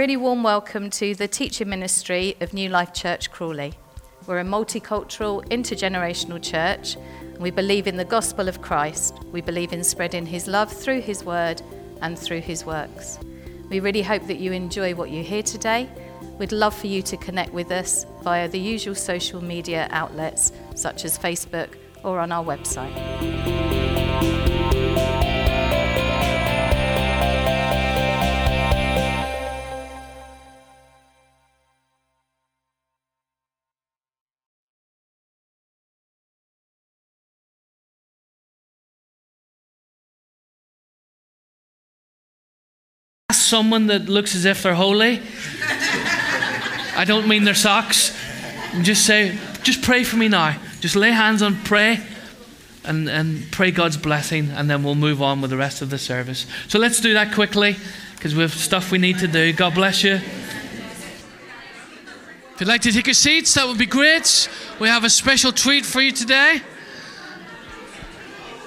really warm welcome to the teaching ministry of New Life Church Crawley. We're a multicultural, intergenerational church, and we believe in the gospel of Christ. We believe in spreading his love through his word and through his works. We really hope that you enjoy what you hear today. We'd love for you to connect with us via the usual social media outlets such as Facebook or on our website. Someone that looks as if they're holy. I don't mean their socks. Just say, just pray for me now. Just lay hands on, pray, and, and pray God's blessing, and then we'll move on with the rest of the service. So let's do that quickly, because we have stuff we need to do. God bless you. If you'd like to take your seats, that would be great. We have a special treat for you today.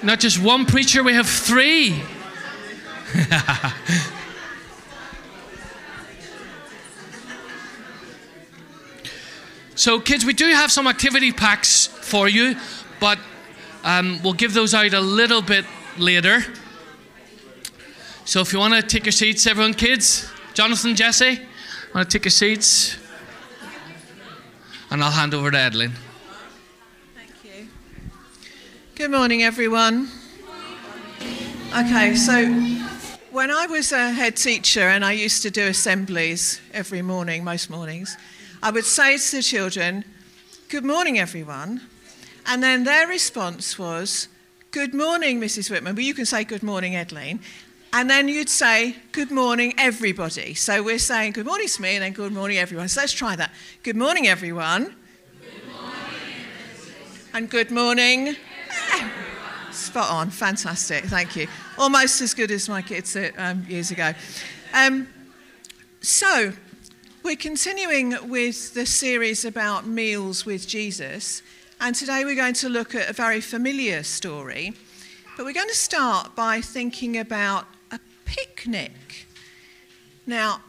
Not just one preacher, we have three. So, kids, we do have some activity packs for you, but um, we'll give those out a little bit later. So, if you want to take your seats, everyone, kids, Jonathan, Jesse, want to take your seats? And I'll hand over to Edlene. Thank you. Good morning, everyone. Okay, so when I was a head teacher and I used to do assemblies every morning, most mornings, I would say to the children, Good morning, everyone. And then their response was, Good morning, Mrs. Whitman. But you can say, Good morning, Edlene. And then you'd say, Good morning, everybody. So we're saying, Good morning to me, and then Good morning, everyone. So let's try that. Good morning, everyone. Good morning, and good morning. Spot on. Fantastic. Thank you. Almost as good as my kids um, years ago. Um, so, we're continuing with the series about meals with Jesus, and today we're going to look at a very familiar story. But we're going to start by thinking about a picnic. Now,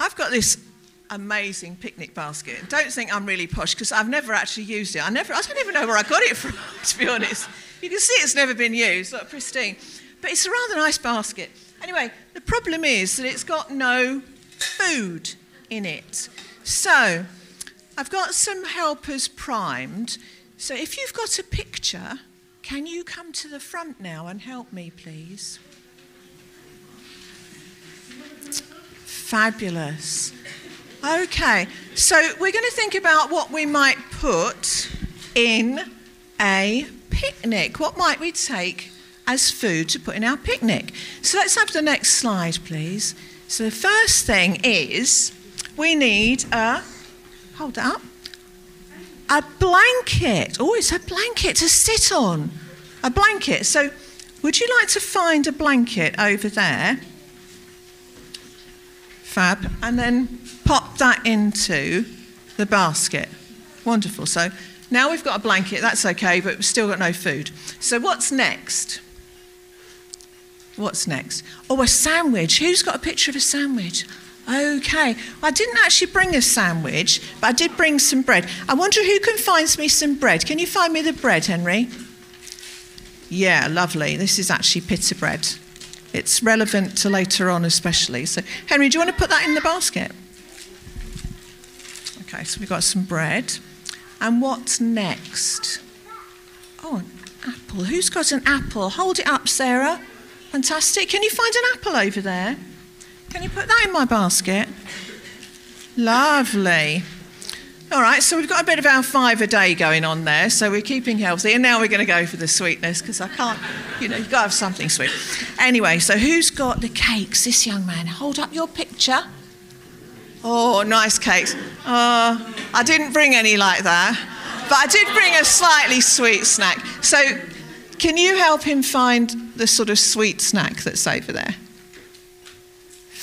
I've got this amazing picnic basket. Don't think I'm really posh because I've never actually used it. I never I don't even know where I got it from, to be honest. You can see it's never been used, look pristine. But it's a rather nice basket. Anyway, the problem is that it's got no food in it. So, I've got some helpers primed. So, if you've got a picture, can you come to the front now and help me, please? Fabulous. Okay, so we're going to think about what we might put in a picnic. What might we take as food to put in our picnic? So let's have the next slide, please. So the first thing is we need a, hold up, a blanket. Oh, it's a blanket to sit on. A blanket. So, would you like to find a blanket over there? Fab. And then pop that into the basket. Wonderful. So, now we've got a blanket, that's okay, but we've still got no food. So, what's next? What's next? Oh, a sandwich. Who's got a picture of a sandwich? Okay. I didn't actually bring a sandwich, but I did bring some bread. I wonder who can find me some bread. Can you find me the bread, Henry? Yeah, lovely. This is actually pita bread. It's relevant to later on, especially. So, Henry, do you want to put that in the basket? Okay, so we've got some bread. And what's next? Oh, an apple. Who's got an apple? Hold it up, Sarah. Fantastic. Can you find an apple over there? Can you put that in my basket? Lovely. All right, so we've got a bit of our five a day going on there, so we're keeping healthy. And now we're going to go for the sweetness because I can't, you know, you've got to have something sweet. Anyway, so who's got the cakes? This young man. Hold up your picture. Oh, nice cakes. Uh, I didn't bring any like that, but I did bring a slightly sweet snack. So, can you help him find the sort of sweet snack that's over there?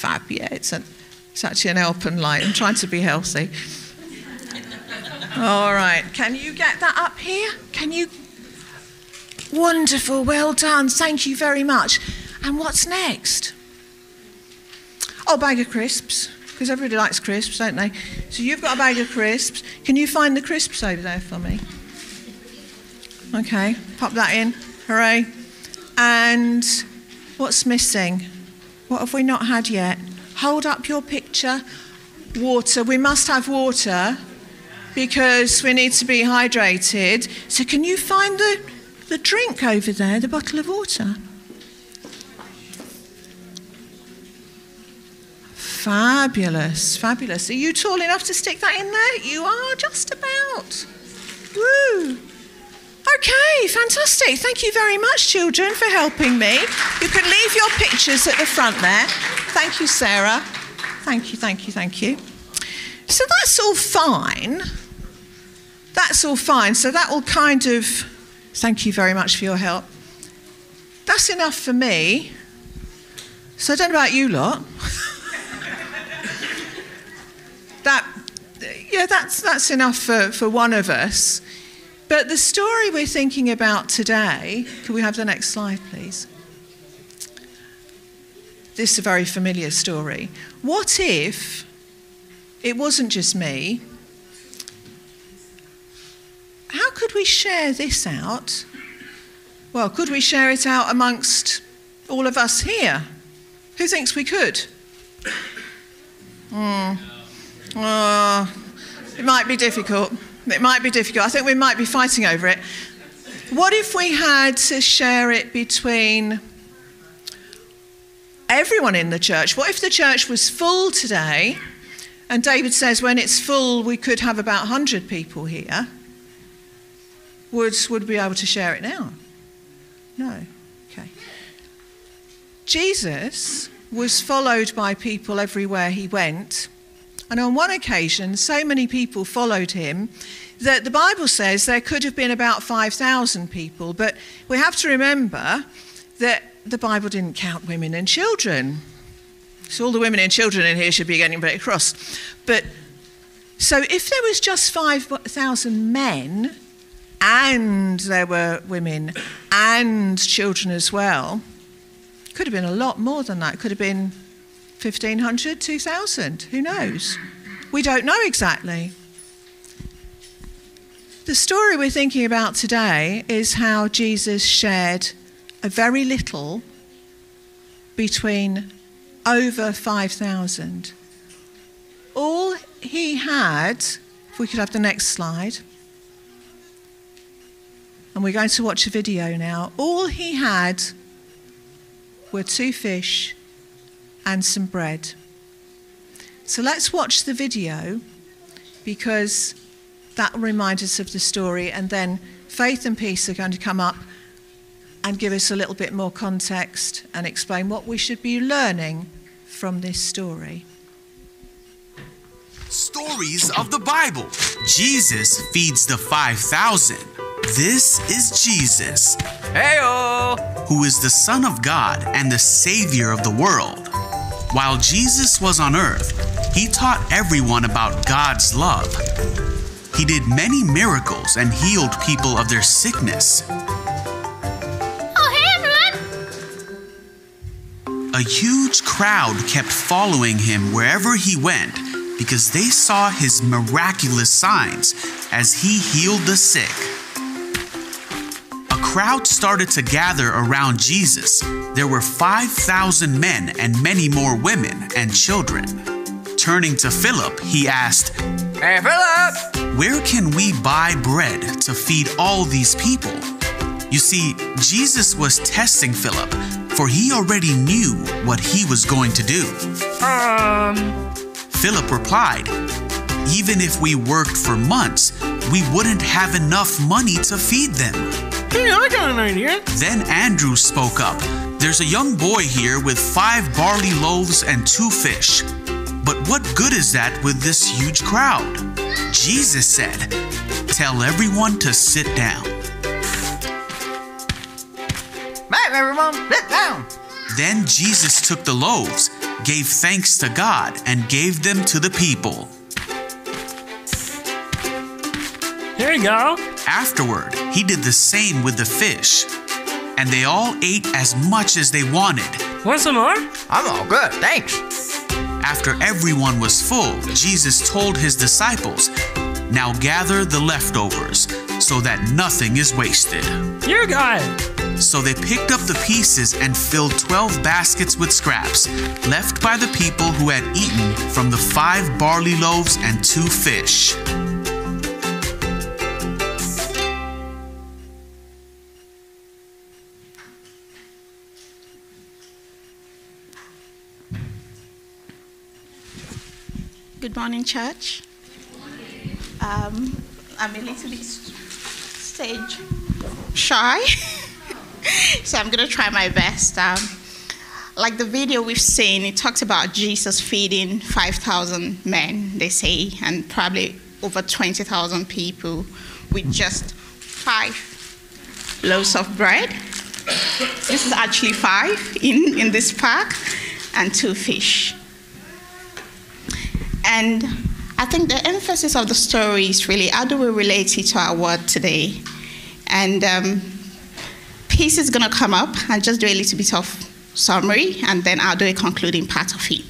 Fab. Yeah, it's, a, it's actually an Alpen Light. I'm trying to be healthy. All right, can you get that up here? Can you? Wonderful, well done. Thank you very much. And what's next? Oh, bag of crisps. because everybody likes crisps, don't they? So you've got a bag of crisps. Can you find the crisps over there for me? Okay, pop that in. Hooray. And what's missing? What have we not had yet? Hold up your picture. Water. We must have water because we need to be hydrated. So, can you find the, the drink over there, the bottle of water? Fabulous, fabulous. Are you tall enough to stick that in there? You are just about. Woo! Okay, fantastic. Thank you very much, children, for helping me. You can leave your pictures at the front there. Thank you, Sarah. Thank you, thank you, thank you. So that's all fine. That's all fine. So that will kind of. Thank you very much for your help. That's enough for me. So I don't know about you lot. that, yeah, that's, that's enough for, for one of us. But the story we're thinking about today, can we have the next slide, please? This is a very familiar story. What if it wasn't just me? How could we share this out? Well, could we share it out amongst all of us here? Who thinks we could? Mm. Oh, it might be difficult. It might be difficult. I think we might be fighting over it. What if we had to share it between everyone in the church? What if the church was full today? And David says when it's full, we could have about 100 people here. Would, would be able to share it now? No. Okay. Jesus was followed by people everywhere he went. And on one occasion, so many people followed him that the Bible says there could have been about 5,000 people. But we have to remember that the Bible didn't count women and children. So all the women and children in here should be getting very cross. But so if there was just 5,000 men, and there were women and children as well, could have been a lot more than that. Could have been 1,500, 2,000, who knows? We don't know exactly. The story we're thinking about today is how Jesus shared a very little between over 5,000. All he had, if we could have the next slide, and we're going to watch a video now. All he had were two fish and some bread. So let's watch the video because that will remind us of the story, and then Faith and Peace are going to come up and give us a little bit more context and explain what we should be learning from this story. Stories of the Bible. Jesus feeds the 5,000. This is Jesus. Heyo! Who is the Son of God and the Savior of the world. While Jesus was on earth, he taught everyone about God's love. He did many miracles and healed people of their sickness. Oh, hey everyone! A huge crowd kept following him wherever he went because they saw his miraculous signs as he healed the sick. Crowd started to gather around Jesus. There were 5,000 men and many more women and children. Turning to Philip, he asked, Hey, Philip! Where can we buy bread to feed all these people? You see, Jesus was testing Philip, for he already knew what he was going to do. Um. Philip replied, Even if we worked for months, we wouldn't have enough money to feed them. Hey, I got an idea. Then Andrew spoke up. There's a young boy here with five barley loaves and two fish. But what good is that with this huge crowd? Jesus said, Tell everyone to sit down. Right, everyone, sit down. Then Jesus took the loaves, gave thanks to God, and gave them to the people. Here you go. Afterward, he did the same with the fish. And they all ate as much as they wanted. Want some more? I'm all good, thanks. After everyone was full, Jesus told his disciples, Now gather the leftovers, so that nothing is wasted. You got it. So they picked up the pieces and filled 12 baskets with scraps, left by the people who had eaten from the five barley loaves and two fish. Morning, church. Um, I'm a little bit stage shy, so I'm going to try my best. Um, like the video we've seen, it talks about Jesus feeding 5,000 men, they say, and probably over 20,000 people with just five loaves of bread. This is actually five in, in this pack, and two fish. And I think the emphasis of the story is really how do we relate it to our word today? And um, is going to come up and just do a little bit of summary, and then I'll do a concluding part of it.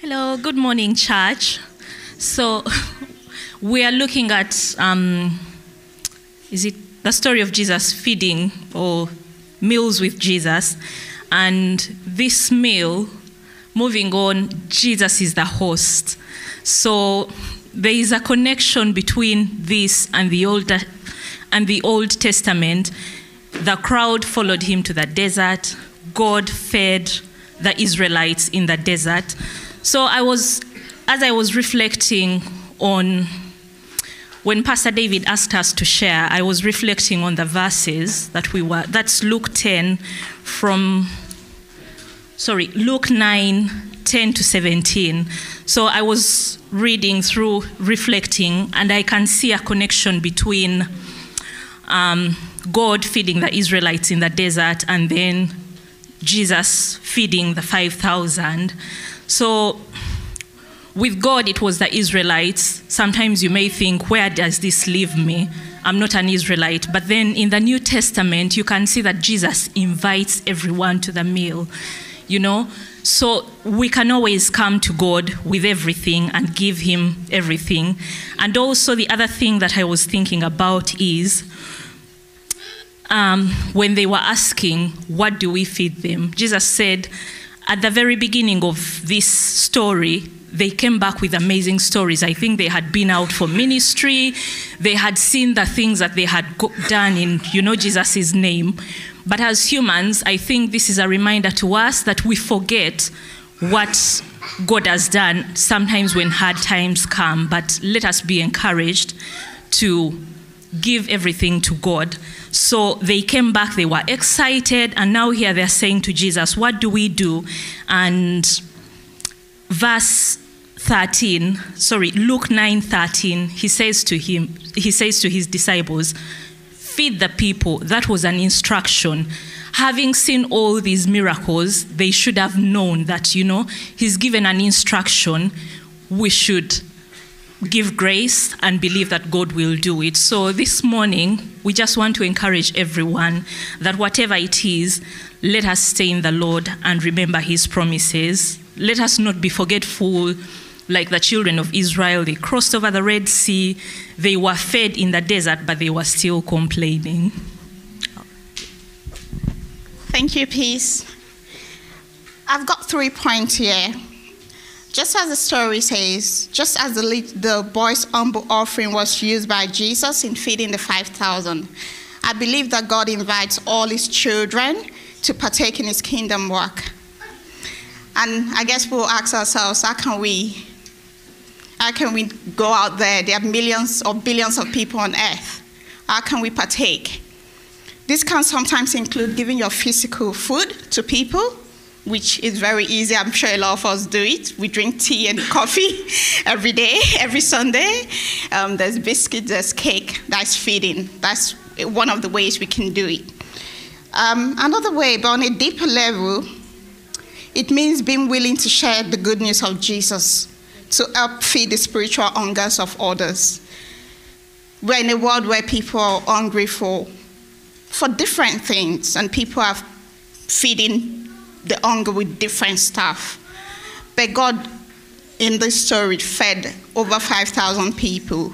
Hello, good morning, church. So, we are looking at um, is it the story of Jesus feeding or meals with Jesus, and this meal, moving on, Jesus is the host. So, there is a connection between this and the old and the Old Testament. The crowd followed him to the desert. God fed the Israelites in the desert. So I was, as I was reflecting on when Pastor David asked us to share, I was reflecting on the verses that we were. That's Luke 10 from, sorry, Luke 9, 10 to 17. So I was reading through, reflecting, and I can see a connection between um, God feeding the Israelites in the desert and then Jesus feeding the 5,000. So, with God, it was the Israelites. Sometimes you may think, where does this leave me? I'm not an Israelite. But then in the New Testament, you can see that Jesus invites everyone to the meal, you know? So we can always come to God with everything and give Him everything. And also, the other thing that I was thinking about is um, when they were asking, What do we feed them? Jesus said, at the very beginning of this story, they came back with amazing stories. I think they had been out for ministry, they had seen the things that they had done in, you know, Jesus' name. But as humans, I think this is a reminder to us that we forget what God has done sometimes when hard times come. But let us be encouraged to give everything to God. So they came back, they were excited, and now here they're saying to Jesus, What do we do? And verse 13, sorry, Luke 9 13, he says to him, he says to his disciples, Feed the people. That was an instruction. Having seen all these miracles, they should have known that, you know, he's given an instruction. We should give grace and believe that God will do it. So this morning, we just want to encourage everyone that whatever it is, let us stay in the Lord and remember his promises. Let us not be forgetful like the children of Israel. They crossed over the Red Sea, they were fed in the desert, but they were still complaining. Thank you, Peace. I've got three points here. Just as the story says, just as the, the boy's humble offering was used by Jesus in feeding the 5,000, I believe that God invites all his children to partake in his kingdom work. And I guess we'll ask ourselves, how can we how can we go out there? There are millions or billions of people on earth. How can we partake? This can sometimes include giving your physical food to people, which is very easy. I'm sure a lot of us do it. We drink tea and coffee every day, every Sunday. Um, there's biscuits, there's cake. That's feeding. That's one of the ways we can do it. Um, another way, but on a deeper level, it means being willing to share the good news of Jesus to help feed the spiritual hungers of others. We're in a world where people are hungry for, for different things, and people are feeding the hunger with different stuff. But God, in this story, fed over 5,000 people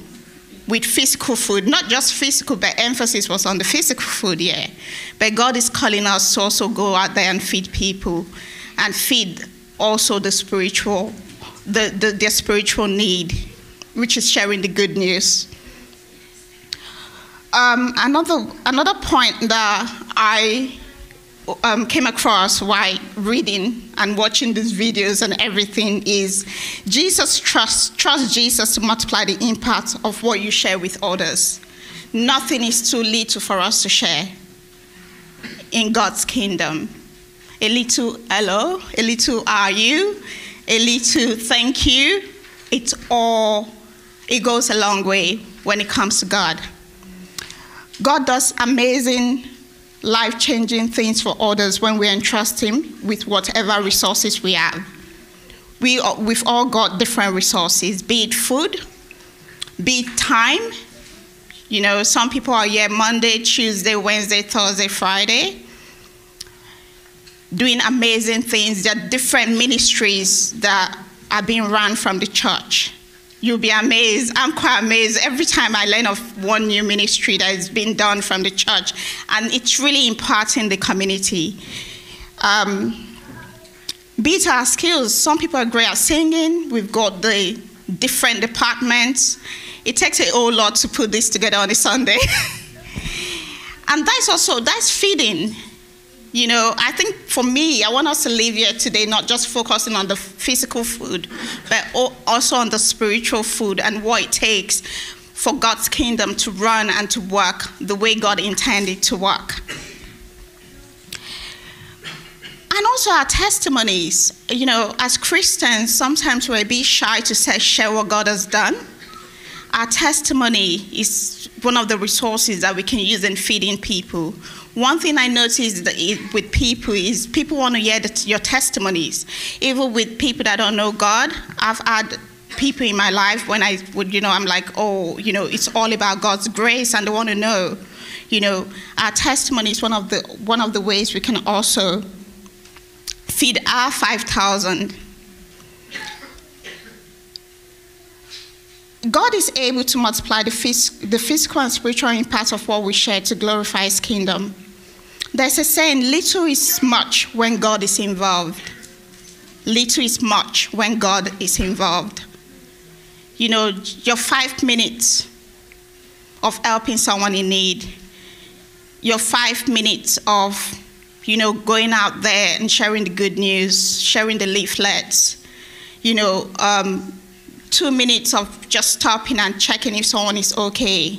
with physical food, not just physical, but emphasis was on the physical food, yeah. But God is calling us to also go out there and feed people and feed also the spiritual, the, the, their spiritual need, which is sharing the good news. Um, another, another point that I um, came across while reading and watching these videos and everything is Jesus trust trust Jesus to multiply the impact of what you share with others. Nothing is too little for us to share in God's kingdom. A little hello, a little are you, a little thank you. It's all it goes a long way when it comes to God. God does amazing life changing things for others when we entrust Him with whatever resources we have. We, we've all got different resources, be it food, be it time. You know, some people are here Monday, Tuesday, Wednesday, Thursday, Friday, doing amazing things. There are different ministries that are being run from the church. You'll be amazed. I'm quite amazed every time I learn of one new ministry that is being done from the church, and it's really imparting the community. Um, be it our skills, some people are great at singing. We've got the different departments. It takes a whole lot to put this together on a Sunday. and that's also that's feeding you know, I think for me, I want us to live here today not just focusing on the physical food, but also on the spiritual food and what it takes for God's kingdom to run and to work the way God intended to work. And also our testimonies. You know, as Christians, sometimes we're a bit shy to say, share what God has done. Our testimony is one of the resources that we can use in feeding people one thing I noticed with people is people want to hear the, your testimonies. Even with people that don't know God, I've had people in my life when I would, you know, I'm like, oh, you know, it's all about God's grace, and they want to know, you know, our testimony is one of the one of the ways we can also feed our five thousand. God is able to multiply the, phys- the physical and spiritual impact of what we share to glorify His kingdom. There's a saying little is much when God is involved. Little is much when God is involved. You know, your five minutes of helping someone in need, your five minutes of, you know, going out there and sharing the good news, sharing the leaflets, you know, um, two minutes of just stopping and checking if someone is okay.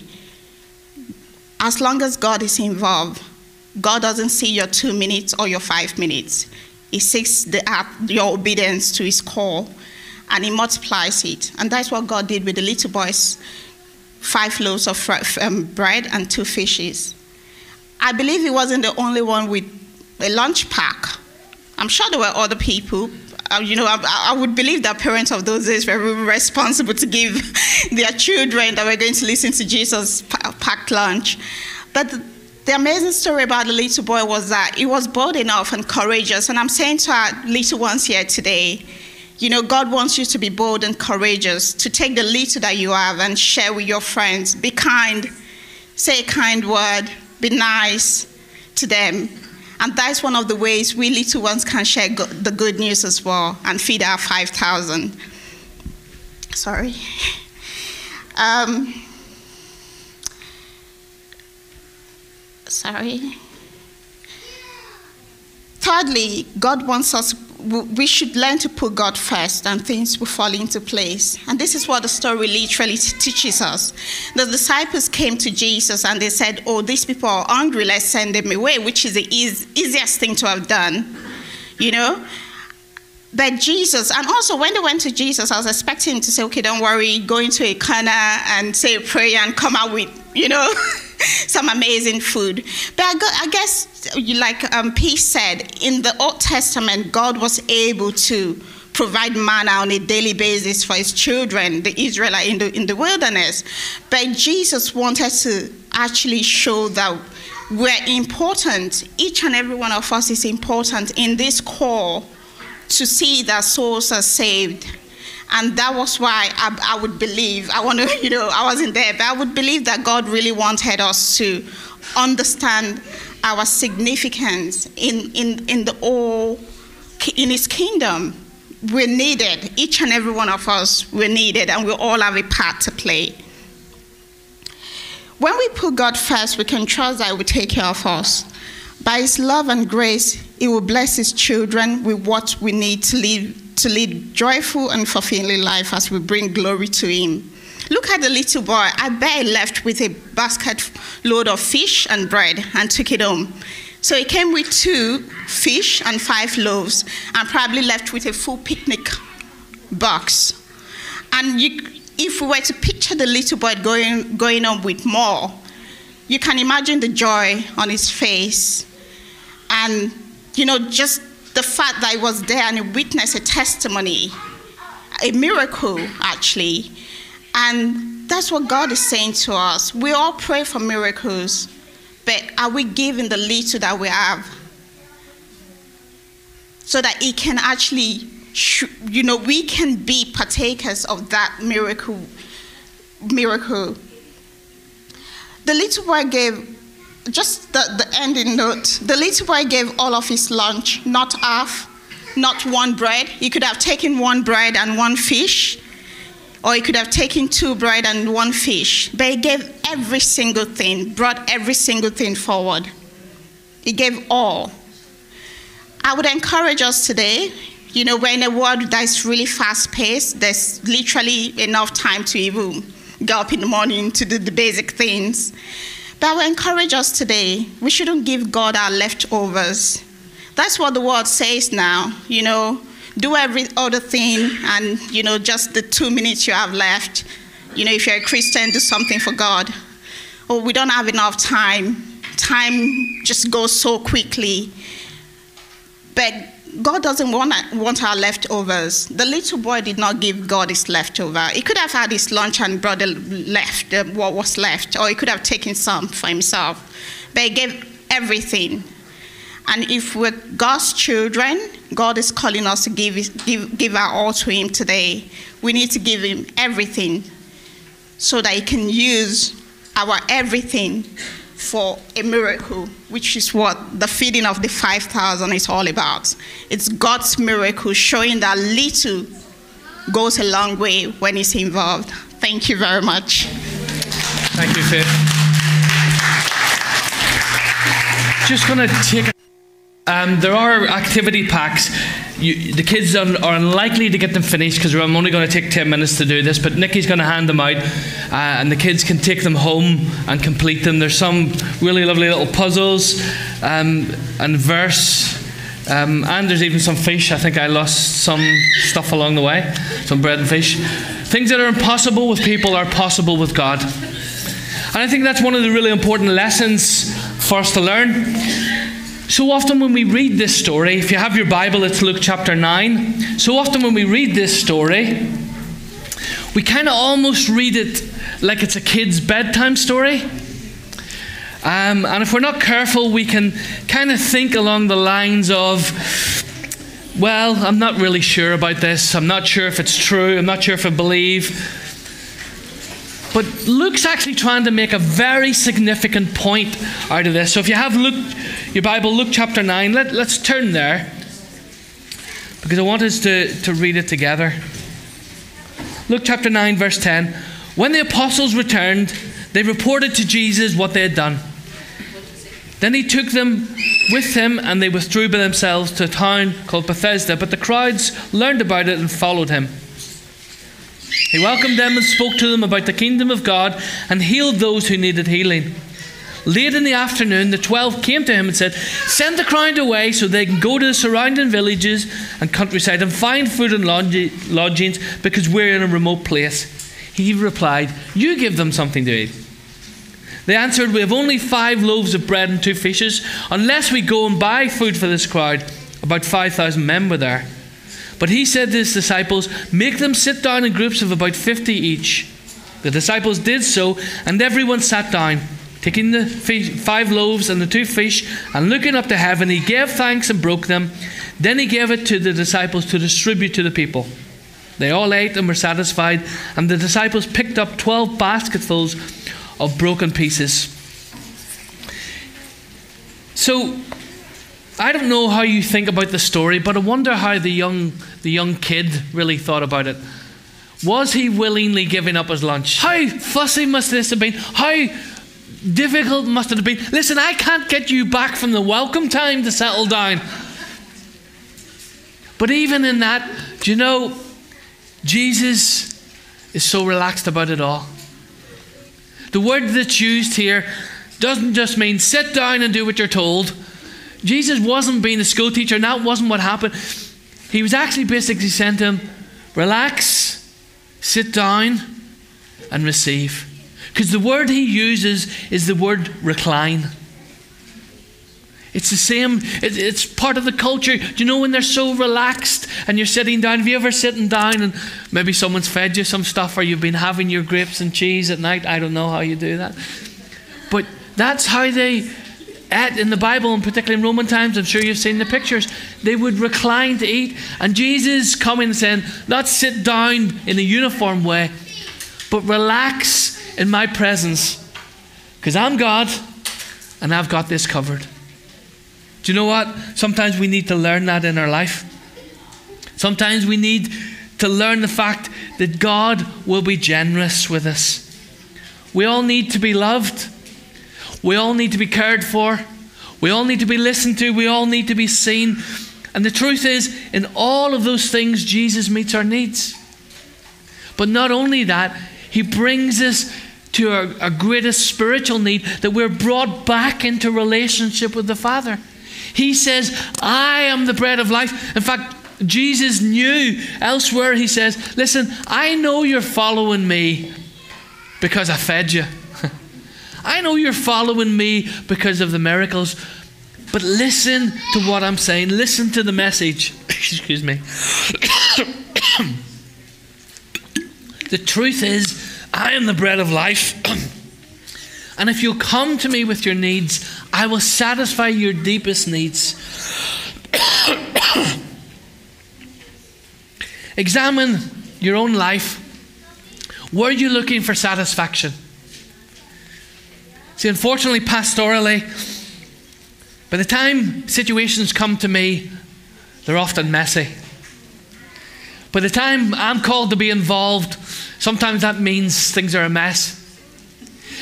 As long as God is involved, God doesn't see your two minutes or your five minutes. He sees the, your obedience to his call and he multiplies it. And that's what God did with the little boys five loaves of um, bread and two fishes. I believe he wasn't the only one with a lunch pack. I'm sure there were other people. You know, I, I, would believe that parents of those days were responsible to give their children that were going to listen to Jesus packed lunch. But the amazing story about the little boy was that he was bold enough and courageous. And I'm saying to our little ones here today, you know, God wants you to be bold and courageous, to take the little that you have and share with your friends. Be kind, say a kind word, be nice to them. And that's one of the ways we little ones can share go- the good news as well and feed our 5,000. Sorry. Um, sorry. Thirdly, God wants us, we should learn to put God first and things will fall into place. And this is what the story literally teaches us. The disciples came to Jesus and they said, Oh, these people are hungry, let's send them away, which is the easiest thing to have done, you know? But Jesus, and also when they went to Jesus, I was expecting him to say, Okay, don't worry, go into a corner and say a prayer and come out with, you know. some amazing food. But I, got, I guess, like um, said, in the Old Testament, God was able to provide manna on a daily basis for his children, the Israelites in the, in the wilderness. But Jesus wanted to actually show that we're important. Each and every one of us is important in this call to see that souls are saved. And that was why I, I would believe, I want to, you know, I wasn't there, but I would believe that God really wanted us to understand our significance in, in, in the all, in His kingdom. We're needed. Each and every one of us, we're needed, and we all have a part to play. When we put God first, we can trust that He will take care of us. By His love and grace, He will bless His children with what we need to live to lead joyful and fulfilling life as we bring glory to Him. Look at the little boy. I bet he left with a basket load of fish and bread and took it home. So he came with two fish and five loaves and probably left with a full picnic box. And you, if we were to picture the little boy going, going on with more, you can imagine the joy on his face. And, you know, just the fact that I was there and witnessed a testimony, a miracle, actually. And that's what God is saying to us. We all pray for miracles, but are we giving the little that we have? So that He can actually you know, we can be partakers of that miracle. Miracle. The little boy gave, just the, the ending note, the little boy gave all of his lunch, not half, not one bread. He could have taken one bread and one fish, or he could have taken two bread and one fish. But he gave every single thing, brought every single thing forward. He gave all. I would encourage us today you know, we're in a world that's really fast paced. There's literally enough time to even get up in the morning to do the basic things. I will encourage us today, we shouldn't give God our leftovers. That's what the world says now, you know, do every other thing and, you know, just the two minutes you have left. You know, if you're a Christian, do something for God. Or we don't have enough time. Time just goes so quickly. But God doesn't want, want our leftovers. The little boy did not give God his leftover. He could have had his lunch and brought the left, uh, what was left, or he could have taken some for himself. But he gave everything. And if we're God's children, God is calling us to give, give, give our all to Him today. We need to give Him everything so that He can use our everything for a miracle, which is what the feeding of the 5,000 is all about. It's God's miracle showing that little goes a long way when it's involved. Thank you very much. Thank you, Faith. Just going to take. Um, there are activity packs you, the kids are, are, unlikely to get them finished because I'm only going to take 10 minutes to do this, but Nikki's going to hand them out uh, and the kids can take them home and complete them. There's some really lovely little puzzles um, and verse. Um, and there's even some fish. I think I lost some stuff along the way, some bread and fish. Things that are impossible with people are possible with God. And I think that's one of the really important lessons for us to learn so often, when we read this story, if you have your Bible, it's Luke chapter 9. So often, when we read this story, we kind of almost read it like it's a kid's bedtime story. Um, and if we're not careful, we can kind of think along the lines of, well, I'm not really sure about this. I'm not sure if it's true. I'm not sure if I believe. But Luke's actually trying to make a very significant point out of this. So if you have Luke your Bible, Luke chapter 9. Let, let's turn there because I want us to, to read it together. Luke chapter 9, verse 10. When the apostles returned, they reported to Jesus what they had done. Then he took them with him, and they withdrew by themselves to a town called Bethsaida. But the crowds learned about it and followed him. He welcomed them and spoke to them about the kingdom of God and healed those who needed healing. Late in the afternoon, the twelve came to him and said, Send the crowd away so they can go to the surrounding villages and countryside and find food and lodgings because we're in a remote place. He replied, You give them something to eat. They answered, We have only five loaves of bread and two fishes, unless we go and buy food for this crowd. About 5,000 men were there. But he said to his disciples, Make them sit down in groups of about 50 each. The disciples did so, and everyone sat down. taking the five loaves and the two fish, and looking up to heaven, he gave thanks and broke them. Then he gave it to the disciples to distribute to the people. They all ate and were satisfied, and the disciples picked up 12 basketfuls of broken pieces. So, I don't know how you think about the story, but I wonder how the young, the young kid really thought about it. Was he willingly giving up his lunch? How fussy must this have been? How difficult must it have been? Listen, I can't get you back from the welcome time to settle down. But even in that, do you know, Jesus is so relaxed about it all. The word that's used here doesn't just mean sit down and do what you're told. Jesus wasn't being a school teacher, and that wasn't what happened. He was actually basically sent him, relax, sit down, and receive. Because the word he uses is the word recline. It's the same, it, it's part of the culture. Do you know when they're so relaxed and you're sitting down? Have you ever sitting down and maybe someone's fed you some stuff or you've been having your grapes and cheese at night? I don't know how you do that. But that's how they ate in the Bible, and particularly in Roman times. I'm sure you've seen the pictures. They would recline to eat. And Jesus coming and saying, not sit down in a uniform way, but relax in my presence. Because I'm God and I've got this covered. Do you know what? Sometimes we need to learn that in our life. Sometimes we need to learn the fact that God will be generous with us. We all need to be loved. We all need to be cared for. We all need to be listened to. We all need to be seen. And the truth is, in all of those things, Jesus meets our needs. But not only that, He brings us to our, our greatest spiritual need that we're brought back into relationship with the Father. He says, I am the bread of life. In fact, Jesus knew elsewhere, he says, Listen, I know you're following me because I fed you. I know you're following me because of the miracles. But listen to what I'm saying. Listen to the message. Excuse me. the truth is, I am the bread of life. and if you'll come to me with your needs, I will satisfy your deepest needs. Examine your own life. Were you looking for satisfaction? See, unfortunately, pastorally, by the time situations come to me, they're often messy. By the time I'm called to be involved, sometimes that means things are a mess.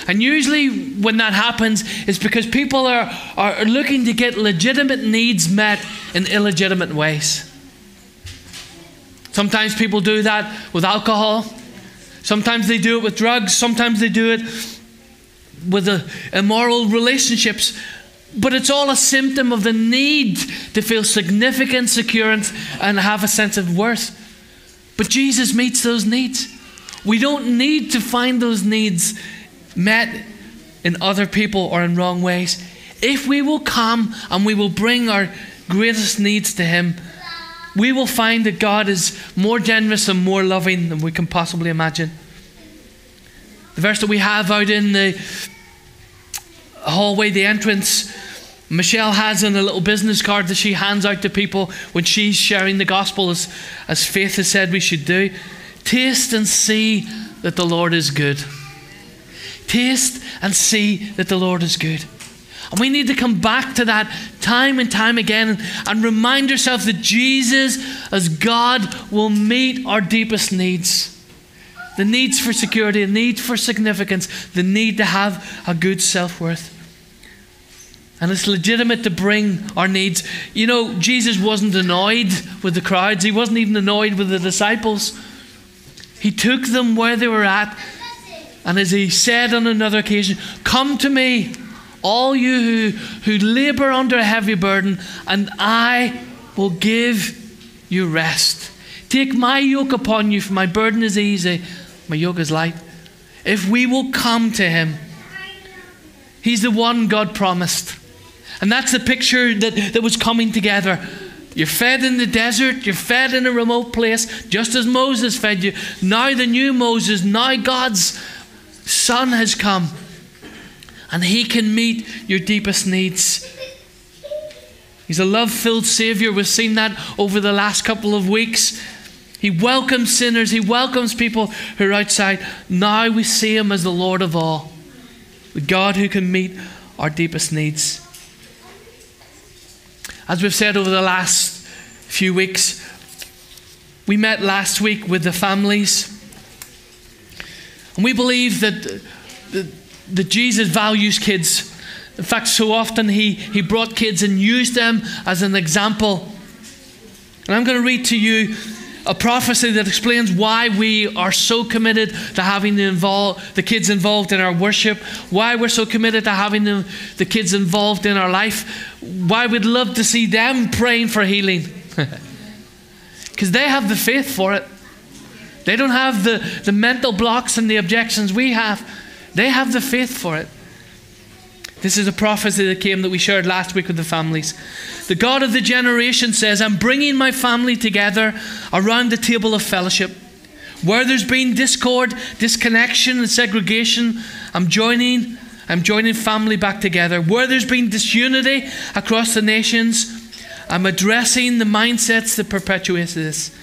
And usually, when that happens, it's because people are, are looking to get legitimate needs met in illegitimate ways. Sometimes people do that with alcohol. Sometimes they do it with drugs. Sometimes they do it with the immoral relationships. But it's all a symptom of the need to feel significant, secure, and, and have a sense of worth. But Jesus meets those needs. We don't need to find those needs met in other people or in wrong ways. If we will come and we will bring our greatest needs to Him, we will find that God is more generous and more loving than we can possibly imagine. The verse that we have out in the hallway, the entrance, Michelle has in a little business card that she hands out to people when she's sharing the gospel, as, as Faith has said we should do. Taste and see that the Lord is good. Taste and see that the Lord is good. And we need to come back to that time and time again and, and remind ourselves that Jesus, as God, will meet our deepest needs the needs for security, the need for significance, the need to have a good self worth. And it's legitimate to bring our needs. You know, Jesus wasn't annoyed with the crowds, he wasn't even annoyed with the disciples. He took them where they were at. And as he said on another occasion, Come to me, all you who, who labor under a heavy burden, and I will give you rest. Take my yoke upon you, for my burden is easy, my yoke is light. If we will come to him, he's the one God promised. And that's the picture that, that was coming together. You're fed in the desert, you're fed in a remote place, just as Moses fed you. Now, the new Moses, now God's Son has come. and He can meet your deepest needs. He's a love filled Savior. We've seen that over the last couple of weeks. He welcomes sinners, He welcomes people who are outside. Now we see Him as the Lord of all, the God who can meet our deepest needs. As we've said over the last few weeks, we met last week with the families. And we believe that, that, that Jesus values kids. In fact, so often he, he brought kids and used them as an example. And I'm going to read to you a prophecy that explains why we are so committed to having the, involve, the kids involved in our worship, why we're so committed to having the, the kids involved in our life, why we'd love to see them praying for healing. Because they have the faith for it. They don't have the, the mental blocks and the objections we have. They have the faith for it. This is a prophecy that came that we shared last week with the families. The God of the generation says, I'm bringing my family together around the table of fellowship. Where there's been discord, disconnection, and segregation, I'm joining, I'm joining family back together. Where there's been disunity across the nations, I'm addressing the mindsets that perpetuate this.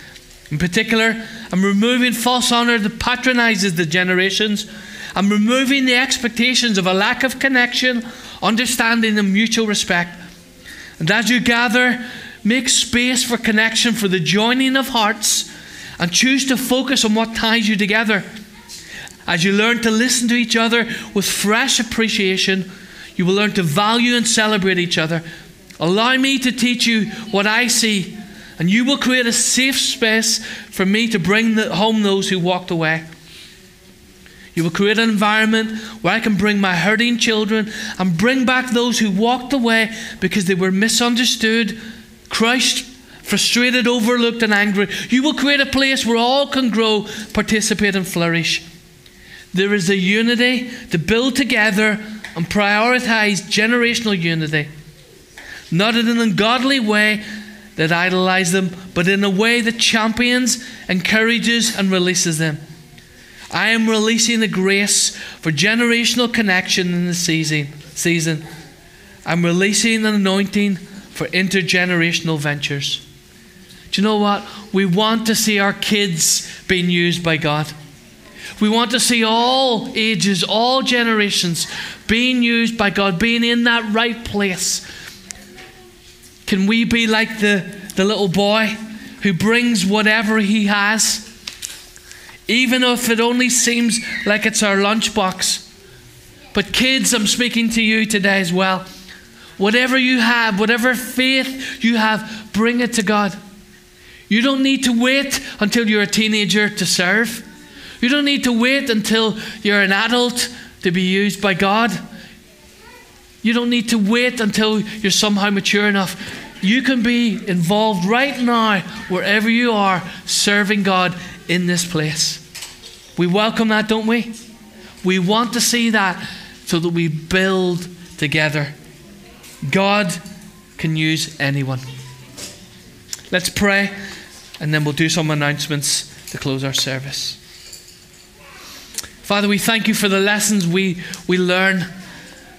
In particular, I'm removing false honor that patronizes the generations I'm removing the expectations of a lack of connection, understanding, and mutual respect. And as you gather, make space for connection, for the joining of hearts, and choose to focus on what ties you together. As you learn to listen to each other with fresh appreciation, you will learn to value and celebrate each other. Allow me to teach you what I see, and you will create a safe space for me to bring home those who walked away. You will create an environment where I can bring my hurting children and bring back those who walked away because they were misunderstood, crushed, frustrated, overlooked, and angry. You will create a place where all can grow, participate, and flourish. There is a unity to build together and prioritize generational unity. Not in an ungodly way that idolizes them, but in a way that champions, encourages, and releases them. I am releasing the grace for generational connection in the season. season. I'm releasing an anointing for intergenerational ventures. Do you know what? We want to see our kids being used by God. We want to see all ages, all generations being used by God, being in that right place. Can we be like the, the little boy who brings whatever he has? even if it only seems like it's our lunchbox. But, kids, I'm speaking to you today as well. Whatever you have, whatever faith you have, bring it to God. You don't need to wait until you're a teenager to serve. You don't need to wait until you're an adult to be used by God. You don't need to wait until you're somehow mature enough. You can be involved right now, wherever you are, serving God in this place. We welcome that, don't we? We want to see that so that we build together. God can use anyone. Let's pray and then we'll do some announcements to close our service. Father, we thank you for the lessons we, we learn.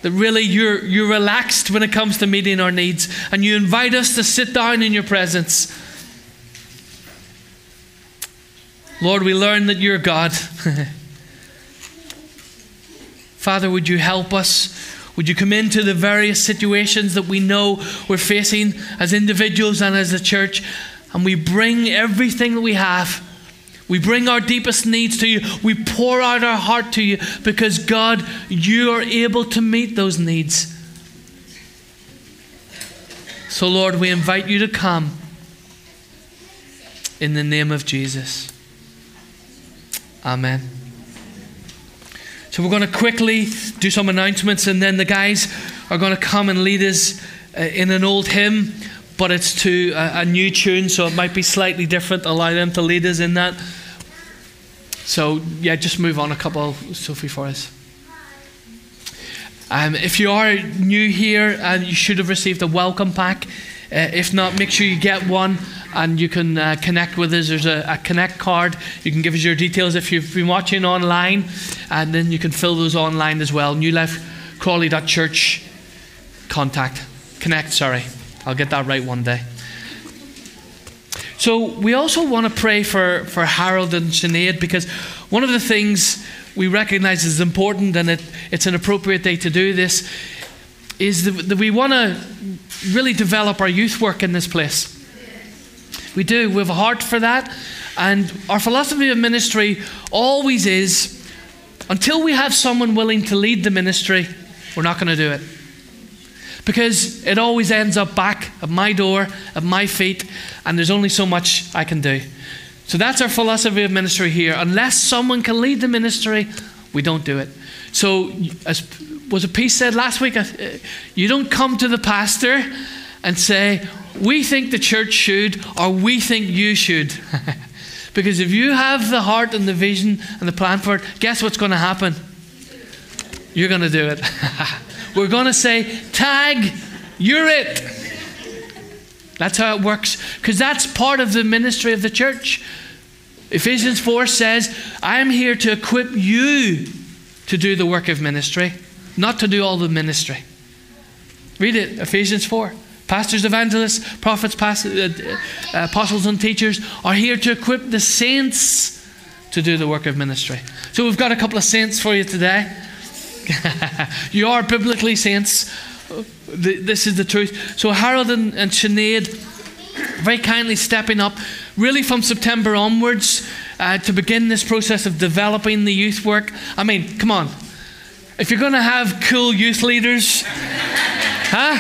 That really you're, you're relaxed when it comes to meeting our needs, and you invite us to sit down in your presence Lord, we learn that you're God. Father, would you help us? Would you come into the various situations that we know we're facing as individuals and as a church, and we bring everything that we have. We bring our deepest needs to you. We pour out our heart to you because, God, you are able to meet those needs. So, Lord, we invite you to come in the name of Jesus. Amen. So we're going to quickly do some announcements, and then the guys are going to come and lead us uh, in an old hymn, but it's to a, a, new tune, so it might be slightly different. Allow them to lead us in that. So yeah, just move on a couple, Sophie, for us. Um, if you are new here, and uh, you should have received a welcome pack. Uh, if not, make sure you get one and you can uh, connect with us. There's a, a, connect card. You can give us your details if you've been watching online, and then you can fill those online as well. New Life crawley.church contact. Connect, sorry. I'll get that right one day. So we also want to pray for, for Harold and Sinead because one of the things we recognize is important and it, it's an appropriate day to do this is that, that we want to really develop our youth work in this place. We do. We have a heart for that. And our philosophy of ministry always is until we have someone willing to lead the ministry, we're not going to do it. Because it always ends up back at my door, at my feet, and there's only so much I can do. So that's our philosophy of ministry here. Unless someone can lead the ministry, we don't do it. So, as was a Peace said last week, uh, you don't come to the pastor and say, We think the church should, or we think you should. because if you have the heart and the vision and the plan for it, guess what's going to happen? You're going to do it. We're going to say, Tag, you're it. That's how it works, because that's part of the ministry of the church. Ephesians 4 says, I'm here to equip you to do the work of ministry, not to do all the ministry. Read it, Ephesians 4. Pastors, evangelists, prophets, uh, uh, apostles, and teachers are here to equip the saints to do the work of ministry. So we've got a couple of saints for you today. you are biblically saints. This is the truth. So Harold and, and Sinead very kindly stepping up, really from September onwards, uh, to begin this process of developing the youth work. I mean, come on. If you're going to have cool youth leaders, huh?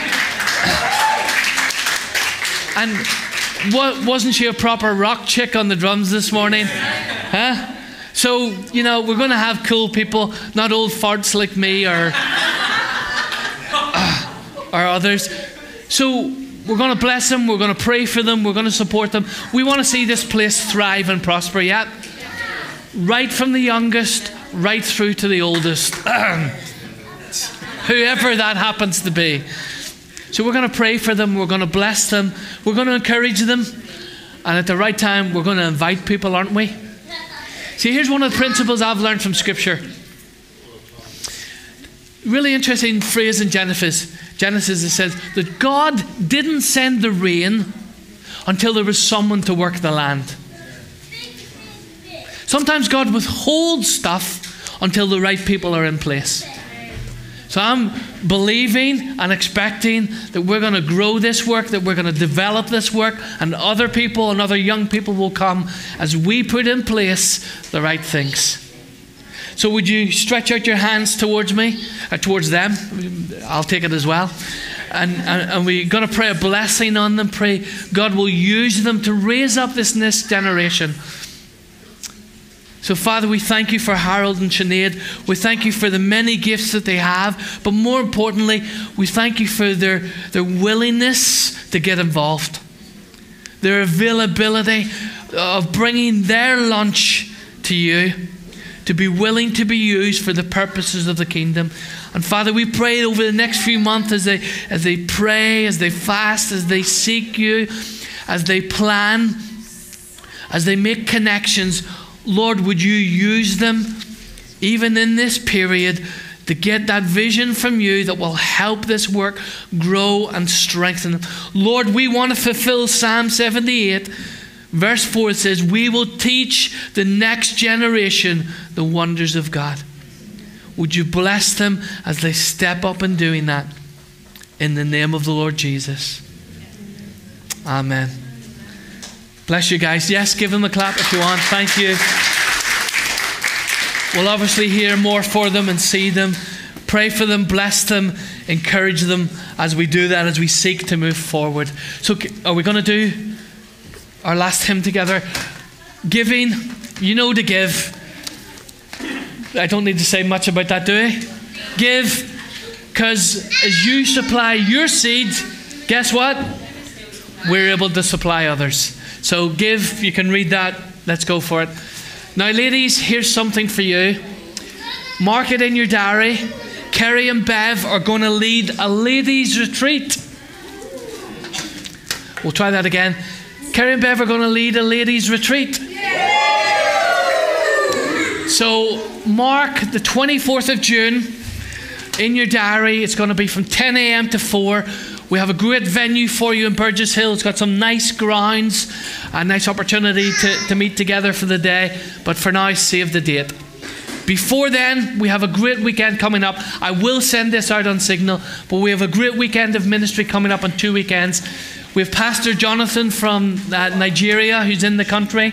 And what, wasn't she a proper rock chick on the drums this morning? Huh? So, you know, we're going to have cool people, not old farts like me or, uh, or others. So, we're going to bless them, we're going to pray for them, we're going to support them. We want to see this place thrive and prosper, yeah? Right from the youngest, right through to the oldest. Whoever that happens to be. So, we're going to pray for them, we're going to bless them, we're going to encourage them, and at the right time, we're going to invite people, aren't we? See, here's one of the principles I've learned from Scripture. Really interesting phrase in Genesis. Genesis it says that God didn't send the rain until there was someone to work the land. Sometimes God withholds stuff until the right people are in place. So I'm believing and expecting that we're going to grow this work, that we're going to develop this work, and other people and other young people will come as we put in place the right things. So would you stretch out your hands towards me, or uh, towards them? I'll take it as well. And, and, and we're going to pray a blessing on them. Pray God will use them to raise up this next generation so, Father, we thank you for Harold and Sinead. We thank you for the many gifts that they have. But more importantly, we thank you for their, their willingness to get involved, their availability of bringing their lunch to you, to be willing to be used for the purposes of the kingdom. And Father, we pray over the next few months as they, as they pray, as they fast, as they seek you, as they plan, as they make connections Lord, would you use them even in this period to get that vision from you that will help this work grow and strengthen. Lord, we want to fulfill Psalm 78. Verse 4 says, We will teach the next generation the wonders of God. Would you bless them as they step up in doing that? In the name of the Lord Jesus. Amen. Bless you guys. Yes, give them a clap if you want. Thank you. We'll obviously hear more for them and see them. Pray for them, bless them, encourage them as we do that, as we seek to move forward. So, are we going to do our last hymn together? Giving, you know to give. I don't need to say much about that, do I? Give, because as you supply your seed, guess what? We're able to supply others. So give, you can read that. Let's go for it. Now, ladies, here's something for you. Mark it in your diary. Kerry and Bev are going to lead a ladies' retreat. We'll try that again. Kerry and Bev are going to lead a ladies' retreat. So, mark the 24th of June. in your diary. It's going to be from 10 a.m. to 4. We have a great venue for you in Burgess Hill. It's got some nice grounds, a nice opportunity to, to meet together for the day. But for now, save the date. Before then, we have a great weekend coming up. I will send this out on Signal, but we have a great weekend of ministry coming up on two weekends. We have Pastor Jonathan from uh, Nigeria who's in the country.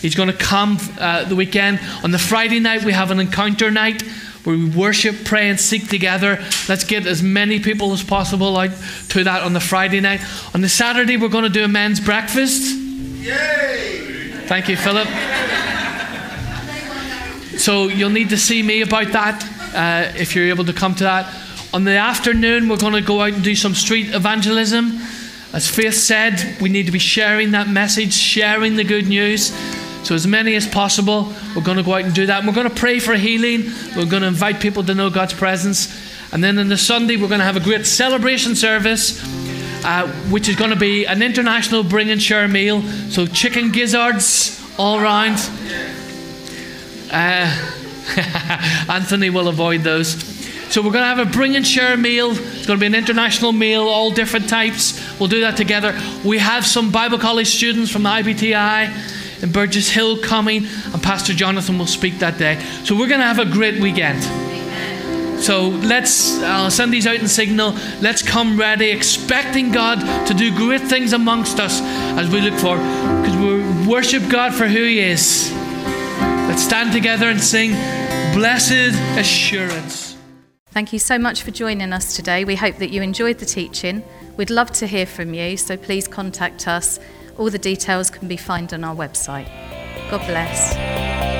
He's going to come uh, the weekend. On the Friday night, we have an encounter night where we worship, pray, and seek together. Let's get as many people as possible out to that on the Friday night. On the Saturday, we're going to do a men's breakfast. Yay! Thank you, Philip. So you'll need to see me about that uh, if you're able to come to that. On the afternoon, we're going to go out and do some street evangelism. As Faith said, we need to be sharing that message, sharing the good news. So, as many as possible, we're going to go out and do that. And we're going to pray for healing. We're going to invite people to know God's presence. And then on the Sunday, we're going to have a great celebration service, uh, which is going to be an international bring and share meal. So, chicken gizzards all round. Uh, Anthony will avoid those. So we're going to have a bring and share meal. It's going to be an international meal, all different types. We'll do that together. We have some Bible college students from the IBTI in Burgess Hill coming, and Pastor Jonathan will speak that day. So we're going to have a great weekend. So let's I'll send these out in signal. Let's come ready, expecting God to do great things amongst us as we look for, because we worship God for who He is. Let's stand together and sing Blessed Assurance. Thank you so much for joining us today. We hope that you enjoyed the teaching. We'd love to hear from you, so please contact us. All the details can be found on our website. God bless.